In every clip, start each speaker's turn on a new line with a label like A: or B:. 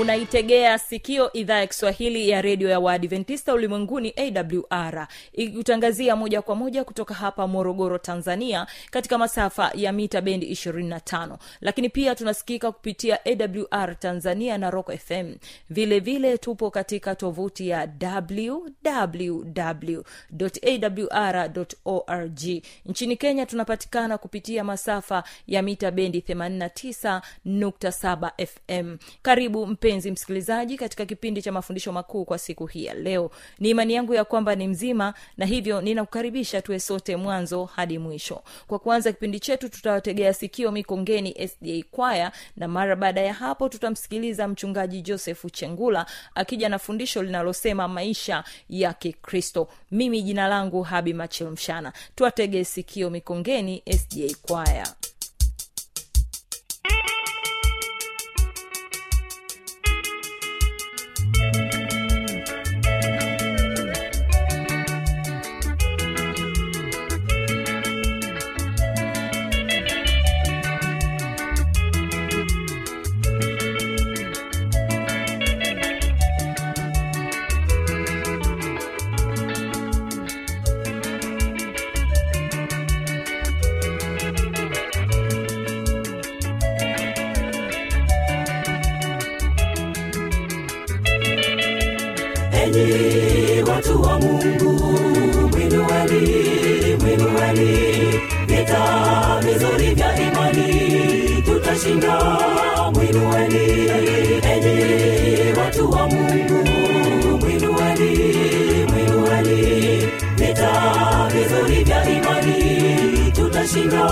A: unaitegea sikio idhaa ya kiswahili ya redio ya waadventista ulimwenguni awr ikutangazia moja kwa moja kutoka hapa morogoro tanzania katika masafa ya mita bendi 25 lakini pia tunasikika kupitia awr tanzania na rock fm vile vile tupo katika tovuti ya www.awr org. Nchini kenya tunapatikana kupitia masafa ya mita bendi 89.7 fm karibu mpenzi msikilizaji katika kipindi cha mafundisho makuu kwa siku hii ya leo. Ni imani yangu ya kwamba ni mzima na hivyo ninakukaribisha tuwe sote mwanzo hadi mwisho. Kwa kuanza kipindi chetu tutawategea sikio mikongeni sda kwaya na mara baada ya hapo tutamsikiliza mchungaji josefu chengula akija na fundisho linalosema maisha ya kikristo. Mimi jina langu habi machilmshana tuwategee sikio mikongeni sda kwaya
B: mwinueni enyi watu wa mungu. Mwinueni mwinueni vita vizuri vya imani. Tutashinda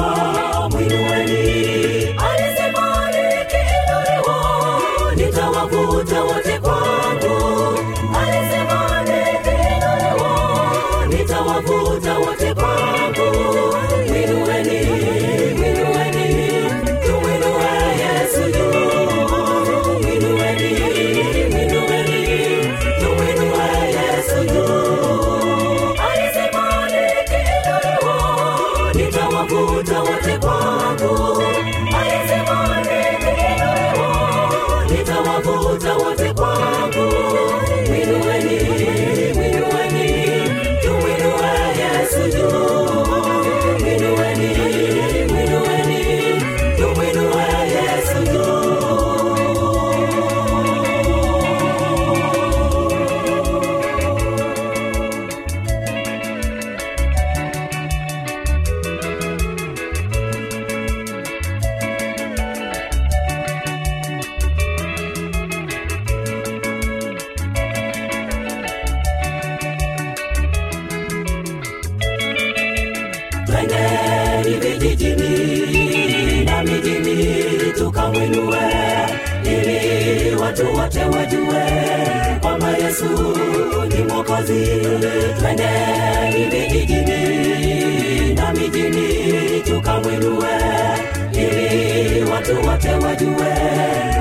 B: wote wajue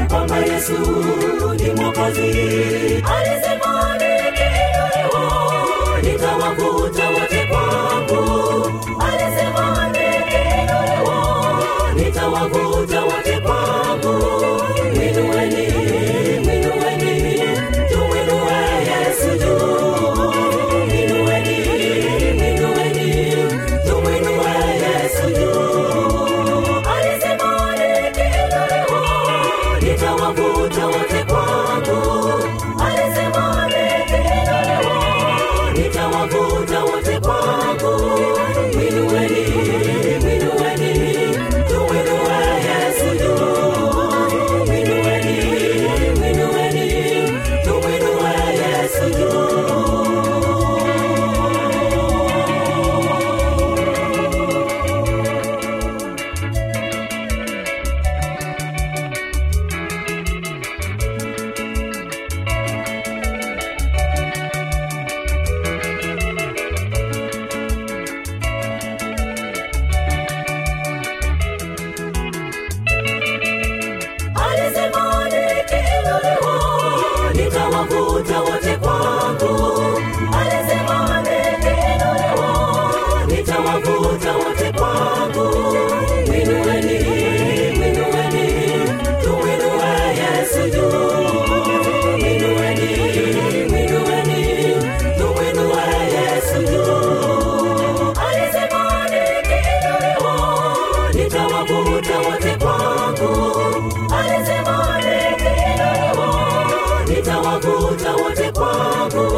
B: kwamba yesu ni mwokozi. Alisema nikiinuliwa nitawavuta wote kwangu alisema nikiinuliwa nitawavuta nitawavuta wote kwangu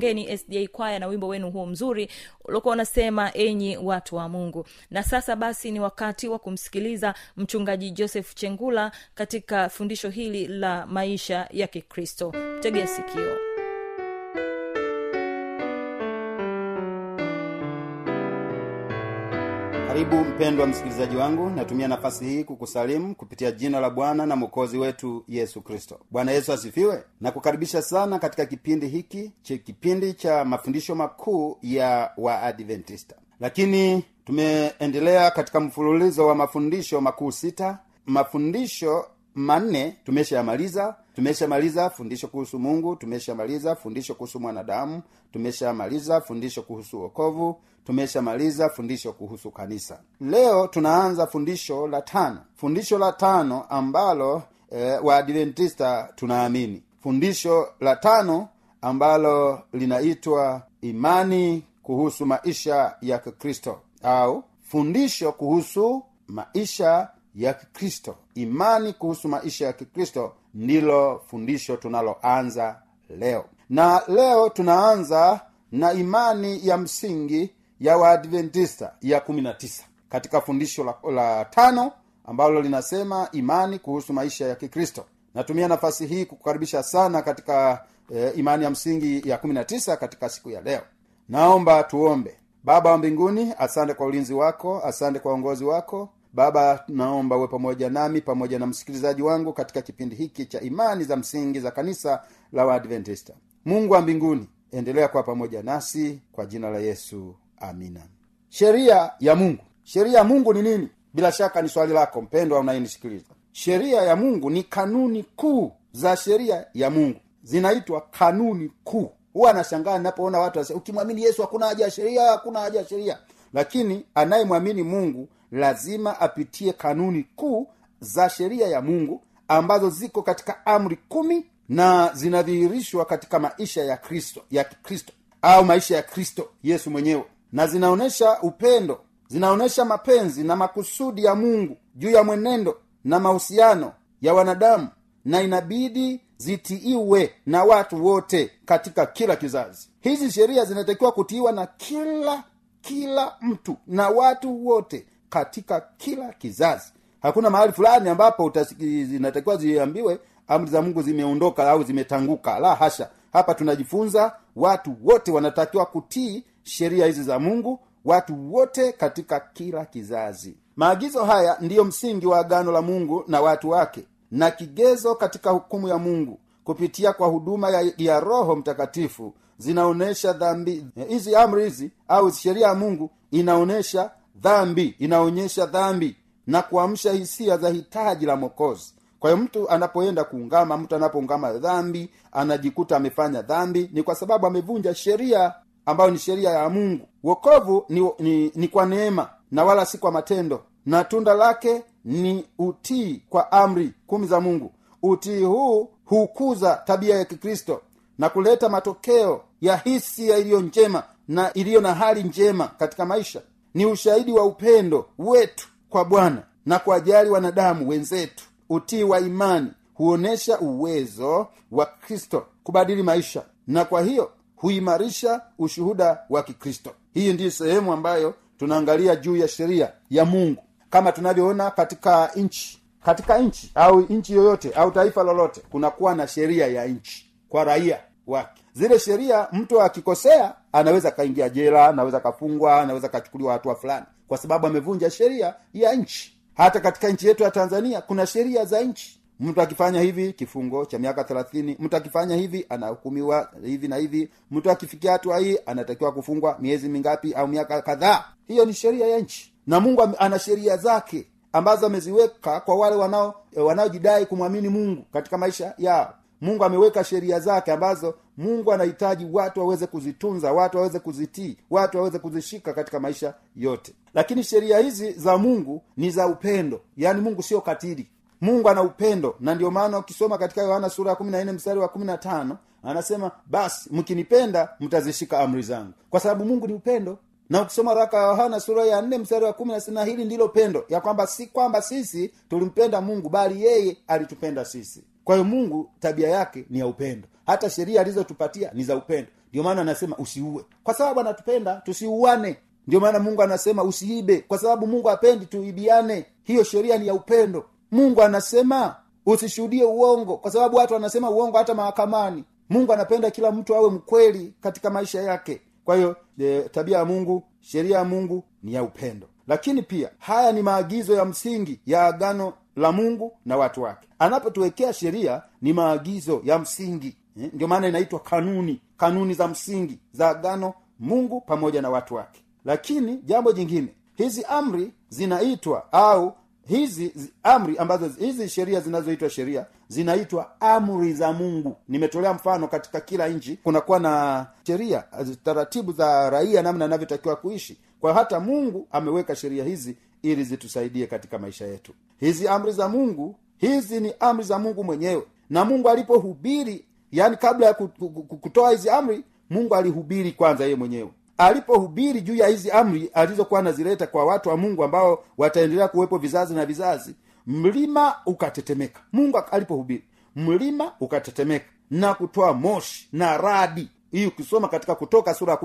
A: sana sda kwaya na wimbo wenu huo mzuri uliokuwa unasema enyi watu wa mungu. Na sasa basi ni wakati wa kumsikiliza mchungaji joseph chengula katika fundisho hili la maisha ya kikristo. Tegea sikio
C: karibu mpendwa msikilizaji wangu. Natumia nafasi hii kukusalimu kupitia jina la bwana na mwokozi wetu yesu kristo. Bwana yesu asifiwe. Na kukaribisha sana katika kipindi hiki cha kipindi cha mafundisho makuu ya waadventista lakini tumeendelea katika mfululizo wa mafundisho makuu sita. Mafundisho manne tumeshayamaliza tumeshamaliza fundisho kuhusu mungu tumeshamaliza fundisho kuhusu mwanadamu tumeshamaliza fundisho kuhusu wokovu tumeshamaliza fundisho kuhusu kanisa. Leo tunaanza fundisho la tano. Fundisho la tano ambalo e, waadventista tunaamini. Fundisho la tano ambalo linaitwa imani kuhusu maisha ya kikristo au fundisho kuhusu maisha ya kikristo. Imani kuhusu maisha ya kikristo ndilo fundisho tunaloanza leo. Na leo tunaanza na imani ya msingi ya waadventista ya kumi na tisa. Katika fundisho la, la tano ambalo linasema imani kuhusu maisha ya kikristo. Natumia nafasi hii kukukaribisha sana katika eh, imani ya msingi ya kumi na tisa katika siku ya leo. Naomba tuombe. Baba wa mbinguni asante kwa ulinzi wako asante kwa uongozi wako baba naomba uwe pamoja nami pamoja na msikilizaji wangu katika kipindi hiki cha imani za msingi za kanisa la waadventista. Mungu wa mbinguni endelea kuwa pamoja nasi kwa jina la yesu. Amina. Sheria ya mungu. Sheria ya mungu ni nini? Bila shaka ni swali lako mpendwa unayenisikiliza. Sheria ya mungu ni kanuni kuu za sheria ya mungu. Zinaitwa kanuni kuu. Huwa anashangaa ninapoona watu ukimwamini yesu hakuna haja ya sheria hakuna haja ya sheria. Lakini anayemwamini mungu lazima apitie kanuni kuu za sheria ya mungu ambazo ziko katika amri kumi na zinadhihirishwa katika maisha ya kristo ya kikristo au maisha ya kristo yesu mwenyewe. Na zinaonyesha upendo zinaonyesha mapenzi na makusudi ya mungu juu ya mwenendo na mahusiano ya wanadamu na inabidi zitiiwe na watu wote katika kila kizazi. Hizi sheria zinatakiwa kutiiwa na kila kila mtu na watu wote katika kila kizazi. Hakuna mahali fulani ambapo zinatakiwa ziambiwe amri za mungu zimeondoka au zimetanguka. La hasha. Hapa tunajifunza watu wote wanatakiwa kutii sheria hizi za mungu watu wote katika kila kizazi. Maagizo haya ndiyo msingi wa agano la mungu na watu wake na kigezo katika hukumu ya mungu kupitia kwa huduma ya, ya roho mtakatifu zinaonyesha dhambi hizi amri hizi au sheria ya mungu inaonyesha dhambi inaonyesha dhambi na kuamsha hisia za hitaji la mokozi kwa hiyo mtu anapoenda kuungama mtu anapoungama dhambi anajikuta amefanya dhambi ni kwa sababu amevunja sheria ambayo ni sheria ya mungu. Wokovu ni, ni, ni kwa neema na wala si kwa matendo na tunda lake ni utii kwa amri kumi za mungu. Utii huu hukuza tabia ya kikristo na kuleta matokeo ya hisia iliyo njema na iliyo na hali njema katika maisha ni ushahidi wa upendo wetu kwa bwana na kuwajali wanadamu wenzetu. Utii wa imani huonyesha uwezo wa kristo kubadili maisha na kwa hiyo huimarisha ushuhuda wa kikristo. Hii ndiyo sehemu ambayo tunaangalia juu ya sheria ya mungu. Kama tunavyoona katika nchi katika nchi au nchi yoyote au taifa lolote kunakuwa na sheria ya nchi kwa raia wake zile sheria mtu akikosea anaweza akaingia jela anaweza akafungwa anaweza akachukuliwa hatua fulani. Kwa sababu amevunja sheria ya nchi. Hata katika nchi yetu ya tanzania kuna sheria za nchi. Mtu akifanya hivi kifungo cha miaka thelathini. Mtu akifanya hivi anahukumiwa hivi na hivi. Mtu akifikia hatua hii anatakiwa kufungwa miezi mingapi au miaka kadhaa. Hiyo ni sheria ya nchi. Na mungu ana sheria zake ambazo ameziweka kwa wale wanao eh, wanaojidai kumwamini mungu katika maisha yao mungu ameweka sheria zake ambazo mungu anahitaji watu waweze kuzitunza watu waweze kuzitii watu waweze kuzishika katika maisha yote. Lakini sheria hizi za mungu ni za upendo. Yaani mungu sio katili. Mungu ana upendo. Na ndio maana ukisoma katika yohana sura ya kumi na nne mstari wa kumi na tano anasema basi mkinipenda mtazishika amri zangu. Kwa sababu mungu ni upendo. Na ukisoma raka ya yohana sura ya nne mstari wa kumi na hili ndilo pendo. Ya kwamba si kwamba sisi tulimpenda mungu bali yeye alitupenda sisi kwa hiyo mungu tabia yake ni ya upendo. Hata sheria alizotupatia ni za upendo. Ndio maana anasema usiue. Kwa sababu anatupenda tusiuane. Ndio maana mungu anasema usiibe. Kwa sababu mungu apendi tuibiane. Hiyo sheria ni ya upendo. Mungu anasema usishuhudie uongo. Kwa sababu watu wanasema uongo hata mahakamani. Mungu anapenda kila mtu awe mkweli katika maisha yake. Kwa hiyo e, tabia ya mungu sheria ya mungu ni ya upendo. Lakini pia haya ni maagizo ya msingi ya agano la mungu na watu wake. Anapotuwekea sheria ni maagizo ya msingi. Eh, ndio maana inaitwa kanuni. Kanuni za msingi za agano mungu pamoja na watu wake. Lakini jambo jingine. Hizi amri zinaitwa au hizi zi- amri ambazo hizi sheria zinazoitwa sheria zinaitwa amri za mungu. Nimetolea mfano katika kila nchi kunakuwa na sheria taratibu za raia namna anavyotakiwa kuishi. Kwa hata mungu ameweka sheria hizi ili zitusaidie katika maisha yetu hizi amri za mungu hizi ni amri za mungu mwenyewe. Na mungu alipohubiri yani kabla ya ku- ku- ku- kutoa hizi amri mungu alihubiri kwanza yeye mwenyewe. Alipohubiri juu ya hizi amri alizokuwa anazileta kwa watu wa mungu ambao wataendelea kuwepo vizazi na vizazi mlima ukatetemeka. Mungu alipohubiri mlima ukatetemeka na kutoa moshi na radi. Hii ukisoma katika kutoka sura ya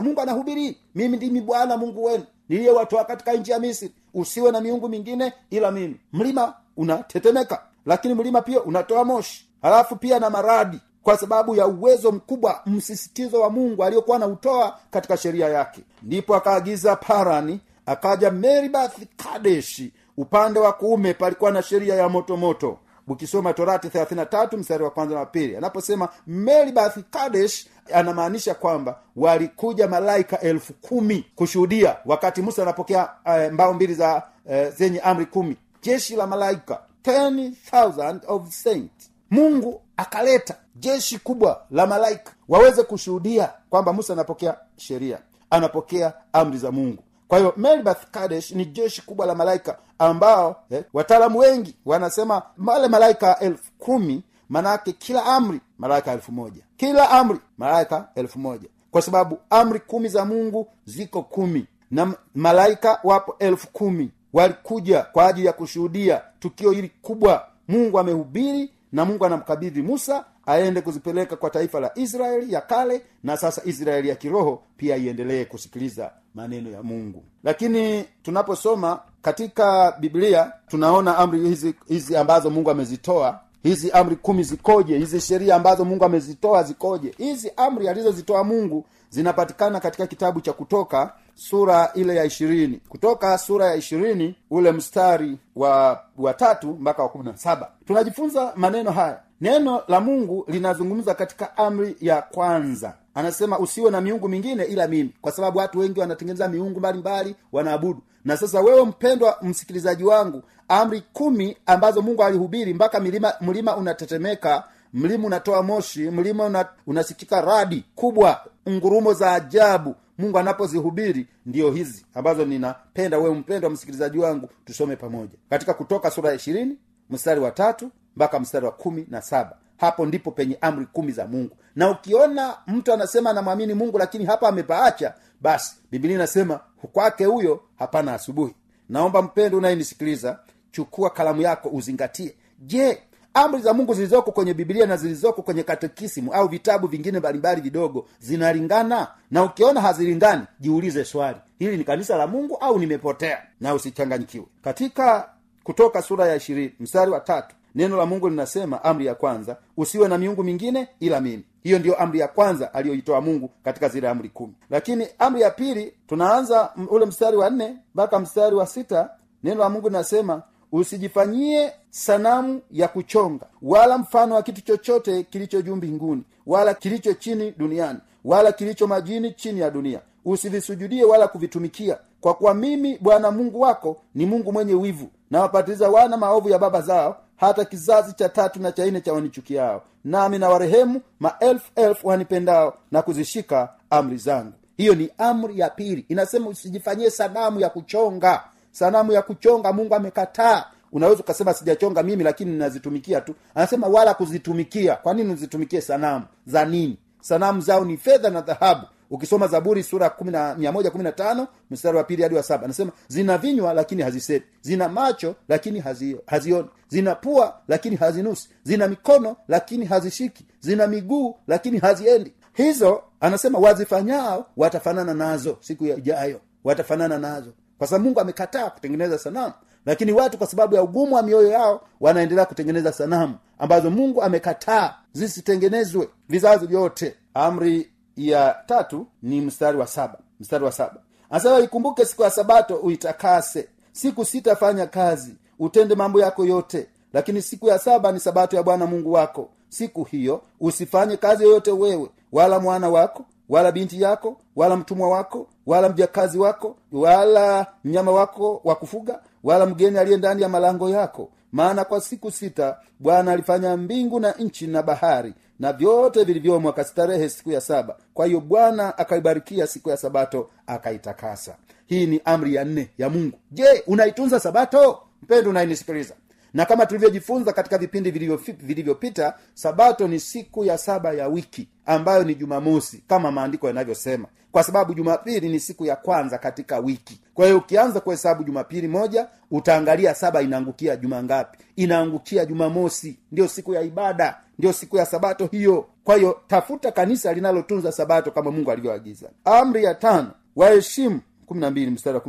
C: mungu anahubiri mimi ndimi bwana mungu wenu niliyewatoa katika nchi ya misri. Usiwe na miungu mingine ila mimi. Mlima unatetemeka lakini mlima pia unatoa moshi. Halafu pia na maradi kwa sababu ya uwezo mkubwa msisitizo wa mungu aliyokuwa anautoa katika sheria yake. Ndipo akaagiza parani akaja meribath kadeshi upande wa kuume palikuwa na sheria ya moto moto ukisoma torati 33 mstari wa kwanza na pili anaposema meribath kadesh anamaanisha kwamba walikuja malaika elfu kumi kushuhudia wakati musa anapokea uh, mbao mbili za uh, zenye amri kumi. Jeshi la malaika 10000 of saint mungu akaleta jeshi kubwa la malaika waweze kushuhudia kwamba musa anapokea sheria anapokea amri za mungu kwa hiyo melbath kadesh ni jeshi kubwa la malaika ambao eh, wataalamu wengi wanasema wale malaika elfu kumi manake kila amri malaika elfu moja. Kila amri malaika elfu moja. Kwa sababu amri kumi za mungu ziko kumi. Na malaika wapo elfu kumi. Walikuja kwa ajili ya kushuhudia tukio hili kubwa. Mungu amehubiri na mungu anamkabidhi musa aende kuzipeleka kwa taifa la israeli ya kale na sasa israeli ya kiroho pia iendelee kusikiliza maneno ya mungu. Lakini tunaposoma katika biblia tunaona amri hizi hizi ambazo mungu amezitoa. Hizi amri kumi zikoje? Hizi sheria ambazo mungu amezitoa zikoje? Hizi amri alizozitoa mungu zinapatikana katika kitabu cha kutoka sura ile ya ishirini. Kutoka sura ya ishirini ule mstari wa wa mpaka wa kumi na saba. Tunajifunza maneno haya. Neno la mungu linazungumza katika amri ya kwanza anasema usiwe na miungu mingine ila mimi. Kwa sababu watu wengi wanatengeneza miungu mbalimbali wanaabudu. Na sasa wewe mpendwa msikilizaji wangu amri kumi ambazo mungu alihubiri mpaka milima mlima unatetemeka mlima unatoa moshi mlima una, unasikika radi kubwa ngurumo za ajabu mungu anapozihubiri ndio hizi ambazo ninapenda wewe mpendwa msikilizaji wangu tusome pamoja. Katika kutoka sura ya ishirini mstari wa tatu mpaka mstari wa kumi na saba hapo ndipo penye amri kumi za mungu. Na ukiona mtu anasema anamwamini mungu lakini hapa amepaacha basi bibilia inasema kwake huyo hapana asubuhi. Naomba mpendo unayenisikiliza chukua kalamu yako uzingatie. Je amri za mungu zilizoko kwenye bibilia na zilizoko kwenye katekisimu au vitabu vingine mbalimbali vidogo zinalingana? Na ukiona hazilingani jiulize swali. Hili ni kanisa la mungu au nimepotea? Na usichanganyikiwe. Katika kutoka sura ya ishirini mstari wa tatu neno la mungu linasema amri ya kwanza usiwe na miungu mingine ila mimi. Hiyo ndiyo amri ya kwanza aliyoitoa mungu katika zile amri kumi. Lakini amri ya pili tunaanza ule mstari wa nne mpaka mstari wa sita neno la mungu linasema usijifanyie sanamu ya kuchonga wala mfano wa kitu chochote kilicho juu mbinguni wala kilicho chini duniani wala kilicho majini chini ya dunia. Usivisujudie wala kuvitumikia kwa kuwa mimi bwana mungu wako ni mungu mwenye wivu nawapatiliza wana maovu ya baba zao hata kizazi cha tatu na cha nne cha wanichukiao. Nami na warehemu maelfu elfu wanipendao na kuzishika amri zangu. Hiyo ni amri ya pili. Inasema usijifanyie sanamu ya kuchonga. Sanamu ya kuchonga mungu amekataa. Unaweza ukasema sijachonga mimi lakini ninazitumikia tu. Anasema wala kuzitumikia. Kwa nini uzitumikie sanamu? Za nini? Sanamu zao ni fedha na dhahabu ukisoma zaburi sura mia moja kumi na tano mstari wa pili hadi wa saba anasema zina vinywa lakini hazisemi zina macho lakini hazio, hazioni. Zina pua lakini hazinusi. Zina mikono lakini hazishiki. Zina miguu lakini haziendi. Hizo anasema wazifanyao watafanana nazo siku ijayo. Watafanana nazo. Kwa sababu mungu amekataa kutengeneza sanamu. Lakini watu kwa sababu ya ugumu wa mioyo yao wanaendelea kutengeneza sanamu ambazo mungu amekataa zisitengenezwe vizazi vyote. Amri ya tatu ni mstari wa saba. Mstari wa saba. Anasema ikumbuke siku ya sabato uitakase. Siku sitafanya kazi. Utende mambo yako yote. Lakini siku ya saba ni sabato ya bwana mungu wako. Siku hiyo usifanye kazi yoyote wewe wala mwana wako wala binti yako wala mtumwa wako wala mjakazi wako wala mnyama wako wa kufuga wala mgeni aliye ndani ya malango yako. Maana kwa siku sita bwana alifanya mbingu na nchi na bahari na vyote vilivyomo akastarehe siku ya saba. Kwa hiyo bwana akaibarikia siku ya sabato akaitakasa. Hii ni amri ya nne ya mungu. Je unaitunza sabato? Mpendo unayenisikiliza na kama tulivyojifunza katika vipindi vilivyopita sabato ni siku ya saba ya wiki ambayo ni jumamosi kama maandiko yanavyosema. Kwa sababu jumapili ni siku ya kwanza katika wiki. Kwa hiyo ukianza kuhesabu jumapili moja utaangalia saba inaangukia juma ngapi? Inaangukia jumamosi ndio siku ya ibada ndio siku ya sabato hiyo. Kwa hiyo tafuta kanisa linalotunza sabato kama mungu alivyoagiza. Amri ya tano waheshimu mstari wa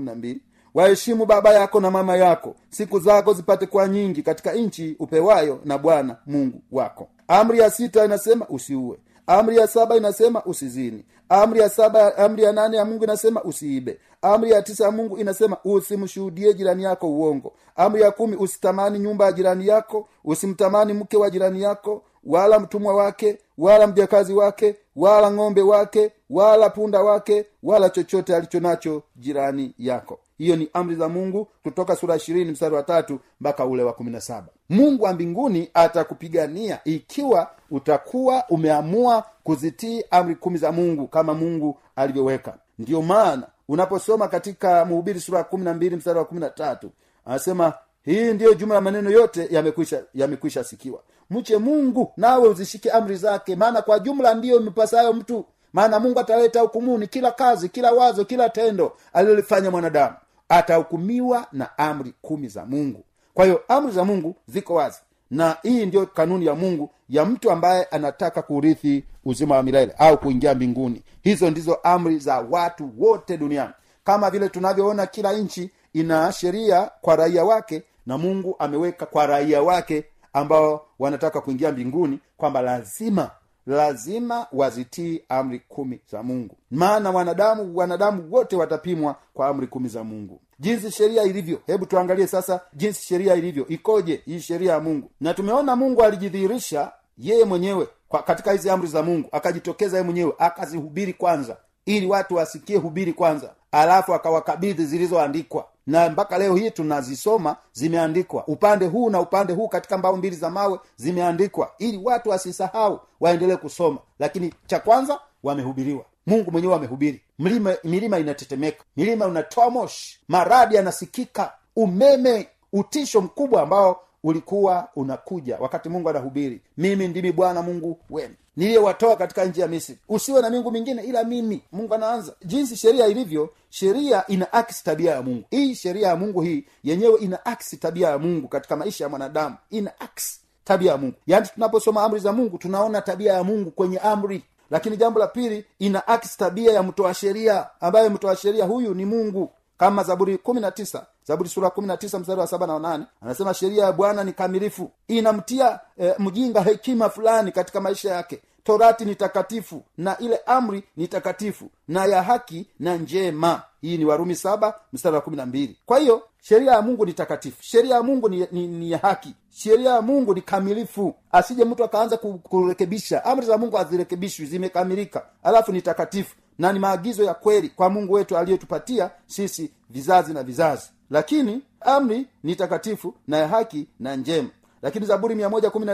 C: waheshimu baba yako na mama yako. Siku zako zipate kuwa nyingi katika nchi upewayo na bwana mungu wako. Amri ya sita inasema usiue. Amri ya saba inasema usizini. Amri ya saba amri ya nane ya mungu inasema usiibe. Amri ya tisa ya mungu inasema usimshuhudie jirani yako uongo. Amri ya kumi usitamani nyumba ya jirani yako usimtamani mke wa jirani yako wala mtumwa wake wala mjakazi wake wala ng'ombe wake wala punda wake wala chochote alicho nacho jirani yako. Hiyo ni amri za mungu kutoka sura ishirini mstari wa tatu mpaka ule wa kumi na saba. Mungu wa mbinguni atakupigania ikiwa utakuwa umeamua kuzitii amri kumi za mungu kama mungu alivyoweka. Ndiyo maana unaposoma katika mhubiri sura ya kumi na mbili mstari wa kumi na tatu anasema hii ndiyo jumla ya maneno yote yamekwisha yamekwisha sikiwa mche mungu nawe uzishike amri zake maana kwa jumla ndiyo mipasayo mtu. Maana mungu ataleta hukumuni kila kazi kila wazo kila tendo alilolifanya mwanadamu. Atahukumiwa na amri kumi za mungu. Kwa hiyo amri za mungu ziko wazi. Na hii ndiyo kanuni ya mungu ya mtu ambaye anataka kurithi uzima wa milele au kuingia mbinguni. Hizo ndizo amri za watu wote duniani. Kama vile tunavyoona kila nchi ina sheria kwa raia wake na mungu ameweka kwa raia wake ambao wanataka kuingia mbinguni kwamba lazima lazima wazitii amri kumi za mungu. Maana wanadamu wanadamu wote watapimwa kwa amri kumi za mungu. Jinsi sheria ilivyo hebu tuangalie sasa jinsi sheria ilivyo. Ikoje hii sheria ya mungu? Na tumeona mungu alijidhihirisha yeye mwenyewe kwa katika hizi amri za mungu akajitokeza yeye mwenyewe akazihubiri kwanza ili watu wasikie hubiri kwanza alafu akawakabidhi zilizoandikwa na mpaka leo hii tunazisoma zimeandikwa. Upande huu na upande huu katika mbao mbili za mawe zimeandikwa ili watu wasisahau waendelee kusoma. Lakini cha kwanza wamehubiriwa. Mungu mwenyewe amehubiri. Milima milima inatetemeka. Milima unatoa moshi. Maradi yanasikika. Umeme utisho mkubwa ambao ulikuwa unakuja wakati mungu anahubiri mimi ndimi bwana mungu wenu niliyewatoa katika nchi ya misri. Usiwe na miungu mingine ila mimi. Mungu anaanza. Jinsi sheria ilivyo sheria ina aksi tabia ya mungu. Hii sheria ya mungu hii yenyewe ina aksi tabia ya mungu katika maisha ya mwanadamu. Ina aksi tabia ya mungu. Yaani tunaposoma amri za mungu tunaona tabia ya mungu kwenye amri. Lakini jambo la pili ina aksi tabia ya mtoa sheria ambaye mtoa sheria huyu ni mungu kama zaburi kumi na tisa zaburi sura kumi na tisa mstari wa saba na wanane anasema sheria ya bwana ni kamilifu. Inamtia e, mjinga hekima fulani katika maisha yake. Torati ni takatifu na ile amri ni takatifu na ya haki na njema. Hii ni warumi saba mstari wa kumi na mbili. Kwa hiyo sheria ya mungu ni takatifu. Sheria ya mungu ni, ni, ni ya haki. Sheria ya mungu ni kamilifu. Asije mtu akaanza kurekebisha. Amri za mungu hazirekebishwi zimekamilika. Alafu ni takatifu na ni maagizo ya kweli kwa mungu wetu aliyetupatia sisi vizazi na vizazi. Lakini amri ni takatifu na ya haki na njema. Lakini zaburi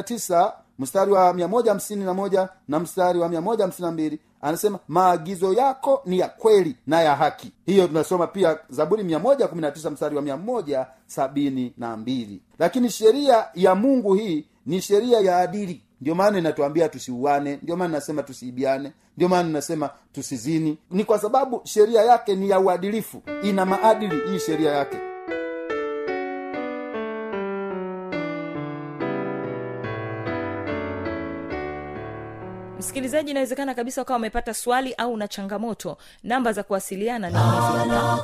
C: tisa mstari wa na moja na mstari wa mbili anasema maagizo yako ni ya kweli na ya haki. Hiyo tunasoma pia zaburi tisa mstari wa mbili. Lakini sheria ya mungu hii ni sheria ya adili ndio maana inatuambia tusiuane ndio maana nasema tusiibiane ndio maana nasema tusizini. Ni kwa sababu sheria yake ni ya uadilifu. Ina maadili hii sheria yake.
A: Msikilizaji inawezekana kabisa ukawa umepata swali au una changamoto. Namba za kuwasiliana ni hizi hapa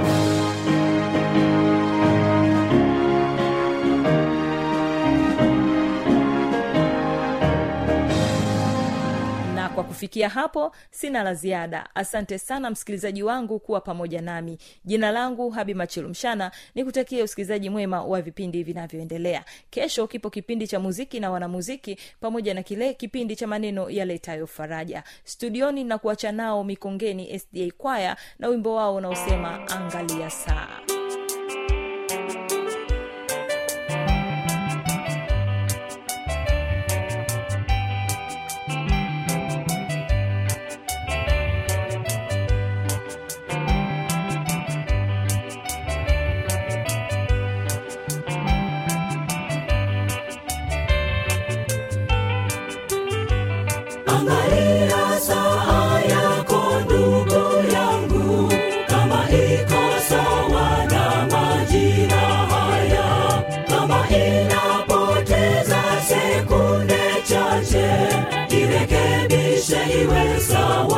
A: kufikia hapo sina la ziada. Asante sana msikilizaji wangu kuwa pamoja nami. Jina langu habi machilumshana ni kutakia usikilizaji mwema wa vipindi vinavyoendelea. Kesho kipo kipindi cha muziki na wanamuziki pamoja na kile kipindi cha maneno yaletayo faraja. Studioni na kuacha nao mikongeni sda kwaya na wimbo wao unaosema angalia saa
B: we will.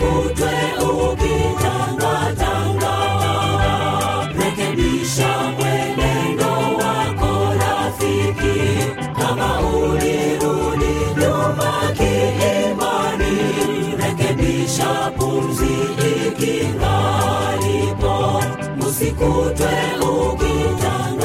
B: Usikutwe ukitangatanga rekebisha mwenendo kama ulirudi nyuma kiimani rekebisha pumzi ikingalipo. Usikutwe ukitangatanga